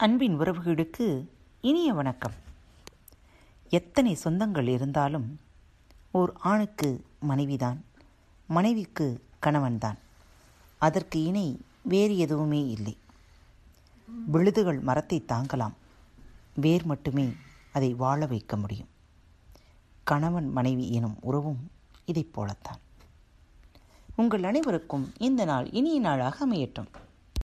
அன்பின் உறவுகளுக்கு இனிய வணக்கம். எத்தனை சொந்தங்கள் இருந்தாலும் ஓர் ஆணுக்கு மனைவிதான் மனைவிக்கு கணவன்தான். அதற்கு இணை வேறு எதுவுமே இல்லை. விழுதுகள் மரத்தை தாங்கலாம் வேர் மட்டுமே அதை வாழ வைக்க முடியும். கணவன் மனைவி எனும் உறவும் இதைப் போலத்தான். உங்கள் அனைவருக்கும் இந்த நாள் இனிய நாளாக அமையட்டும்.